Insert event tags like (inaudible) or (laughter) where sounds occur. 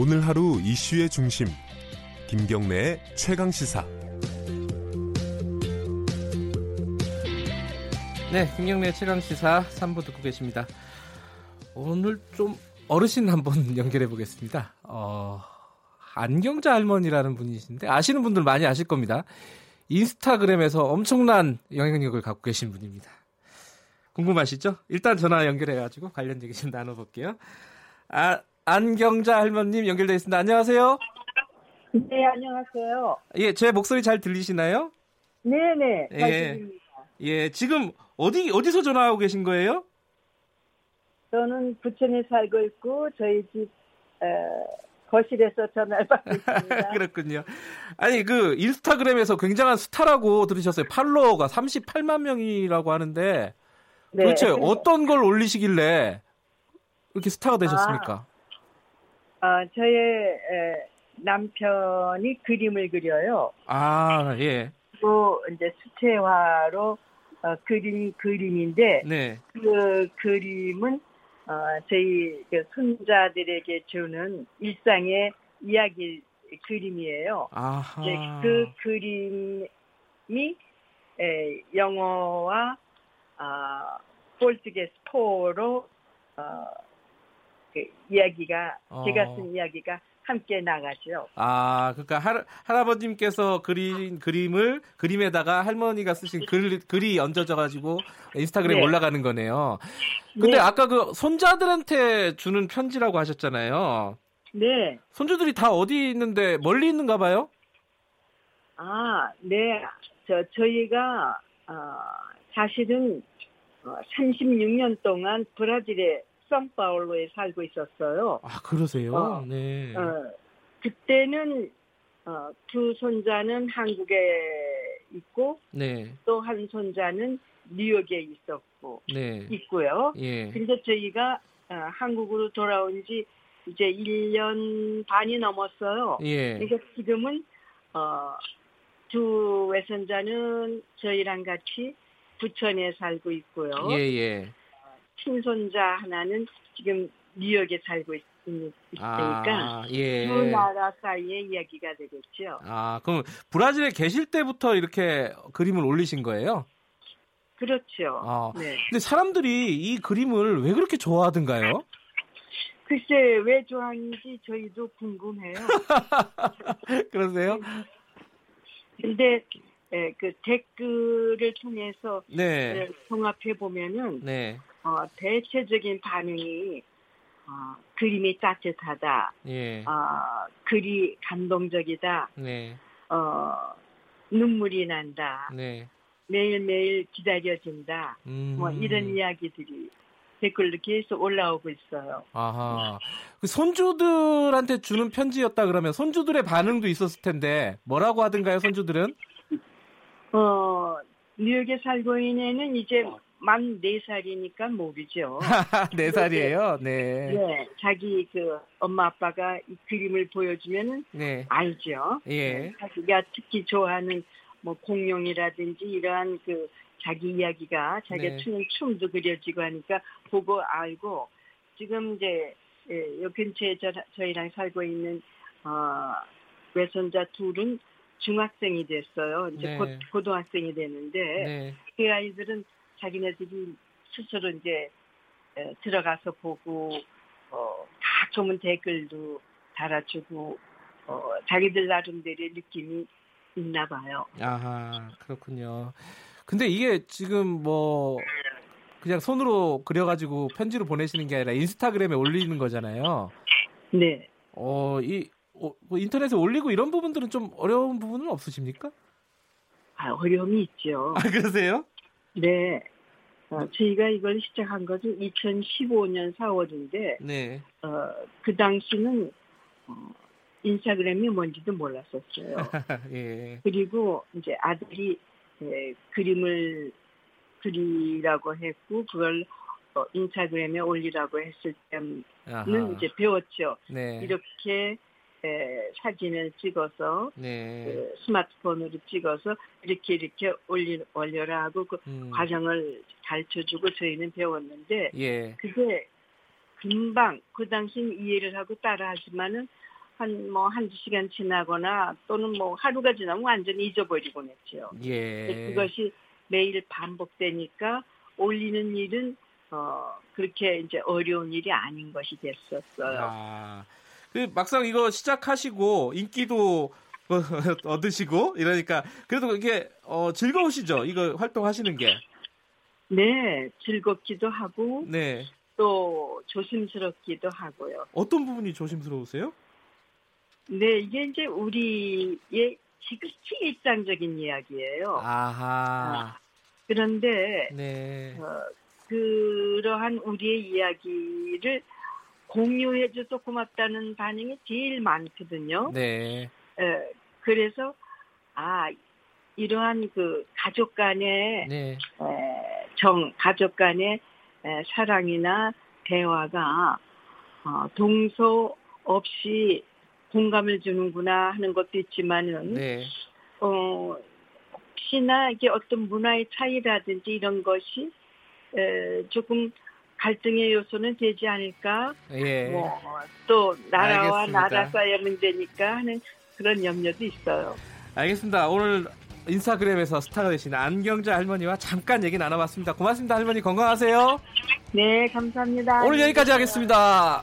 오늘 하루 이슈의 중심 김경래의 최강 시사. 네, 김경래 최강 시사 3부 듣고 계십니다. 오늘 좀 어르신 한번 (laughs) 연결해 보겠습니다. 어, 안경자 할머니라는 분이신데 아시는 분들 많이 아실 겁니다. 인스타그램에서 엄청난 영향력을 갖고 계신 분입니다. 궁금하시죠? 일단 전화 연결해가지고 관련 얘기 좀 나눠볼게요. 아, 안경자 할머님 연결되어 있습니다. 안녕하세요. 네, 안녕하세요. 예, 제 목소리 잘 들리시나요? 네네, 잘 예. 들립니다. 예, 지금 어디, 어디서 전화하고 계신 거예요? 저는 부천에 살고 있고, 저희 집, 에, 거실에서 전화를 받고 (laughs) 있습니다. 그렇군요. 아니, 그, 인스타그램에서 굉장한 스타라고 들으셨어요. 팔로워가 38만 명이라고 하는데, 네. 도대체 어떤 걸 올리시길래 이렇게 스타가 되셨습니까? 아, 저의 에, 남편이 그림을 그려요. 아, 예. 또 이제 수채화로 어, 그린 그림인데, 네. 그 그림은 어, 저희 그 손자들에게 주는 일상의 이야기 그림이에요. 아하. 이제 그 그림이 에, 영어와 아, Português 로 어, 그 이야기가 어. 제가 쓴 이야기가 함께 나가죠. 아, 그러니까 할, 할아버님께서 그린 그림을 그림에다가 할머니가 쓰신 글, 글이 얹어져 가지고 인스타그램에 네. 올라가는 거네요. 근데 네. 아까 그 손자들한테 주는 편지라고 하셨잖아요. 네, 손주들이 다 어디 있는데 멀리 있는가 봐요? 아, 네, 저 저희가 어, 사실은 어, 36년 동안 브라질 의 성파울로에 살고 있었어요. 아, 그러세요? 어, 네. 어, 그때는 어, 두 손자는 한국에 있고 네. 또 한 손자는 뉴욕에 있었고 네. 있고요. 예. 근데 저희가 어, 한국으로 돌아온 지 이제 1년 반이 넘었어요. 예. 그러니까 지금은 어, 두 외손자는 저희랑 같이 부천에 살고 있고요. 예, 예. 친손자 하나는 지금 뉴욕에 살고 있, 있, 있으니까 아, 예. 두 나라 사이의 이야기가 되겠죠. 아, 그럼 브라질에 계실 때부터 이렇게 그림을 올리신 거예요? 그렇죠. 아. 네. 근데 사람들이 이 그림을 왜 그렇게 좋아하던가요? 글쎄 왜 좋아하는지 저희도 궁금해요. (laughs) 그러세요? 근데 에, 그 댓글을 통해서 네. 에, 종합해 보면은 네. 어, 대체적인 반응이 어, 그림이 따뜻하다, 예. 어, 글이 감동적이다, 네. 어, 눈물이 난다, 네. 매일매일 기다려진다, 음. 뭐 이런 이야기들이 댓글로 계속 올라오고 있어요. 아하. 그 손주들한테 주는 편지였다 그러면 손주들의 반응도 있었을 텐데 뭐라고 하던가요, 손주들은? 어, 뉴욕에 살고 있는 애는 이제 만 4살이니까 모르죠. 네 (laughs) 살이에요. 네. 네, 자기 그 엄마 아빠가 이 그림을 보여주면은 네. 알죠. 예. 자기가 특히 좋아하는 뭐 공룡이라든지 이러한 그 자기 이야기가 자기가 네. 추는 춤도 그려지고 하니까 보고 알고 지금 이제 예, 요 근처에 저, 저희랑 살고 있는 어, 외손자 둘은 중학생이 됐어요. 이제 네. 곧 고등학생이 되는데 네. 그 아이들은 자기네들이 스스로 이제 에, 들어가서 보고 어, 가끔은 댓글도 달아주고 어, 자기들 나름대로의 느낌이 있나 봐요. 아하, 그렇군요. 근데 이게 지금 뭐 그냥 손으로 그려가지고 편지로 보내시는 게 아니라 인스타그램에 올리는 거잖아요. 네. 어, 이 어, 뭐 인터넷에 올리고 이런 부분들은 좀 어려운 부분은 없으십니까? 아, 어려움이 있죠. 아, 그러세요? 네. 어, 저희가 이걸 시작한 것은 2015년 4월인데, 네. 어, 그 당시는, 어, 인스타그램이 뭔지도 몰랐었어요. (laughs) 예. 그리고 이제 아들이 에, 그림을 그리라고 했고, 그걸 어, 인스타그램에 올리라고 했을 때는 아하. 이제 배웠죠. 네. 이렇게 에, 사진을 찍어서 네. 그 스마트폰으로 찍어서 이렇게 이렇게 올리, 올려라 하고 그 음. 과정을 가르쳐주고 저희는 배웠는데 예. 그게 금방 그 당시는 이해를 하고 따라하지만은 한 뭐 한두 시간 지나거나 또는 뭐 하루가 지나면 완전히 잊어버리곤 했죠. 예. 그것이 매일 반복되니까 올리는 일은 어 그렇게 이제 어려운 일이 아닌 것이 됐었어요. 아, 그 막상 이거 시작하시고 인기도 (laughs) 얻으시고 이러니까 그래도 이게 어, 즐거우시죠? 이거 활동하시는 게. 네, 즐겁기도 하고 네. 또 조심스럽기도 하고요. 어떤 부분이 조심스러우세요? 네, 이게 이제 우리의 지극히 일상적인 이야기예요. 아하. 그런데 네. 어, 그러한 우리의 이야기를 공유해줘서 고맙다는 반응이 제일 많거든요. 네. 에, 그래서 아 이러한 그 가족 간의 네. 에, 정 가족 간의 에, 사랑이나 대화가 어, 동서 없이 공감을 주는구나 하는 것도 있지만은 네. 어, 혹시나 이게 어떤 문화의 차이라든지 이런 것이 에, 조금 갈등의 요소는 되지 않을까. 예. 뭐또 나라와 알겠습니다. 나라 사이의 문제니까 하는 그런 염려도 있어요. 알겠습니다. 오늘 인스타그램에서 스타가 되신 안경자 할머니와 잠깐 얘기 나눠봤습니다. 고맙습니다. 할머니 건강하세요. 네, 감사합니다. 오늘 여기까지 하겠습니다.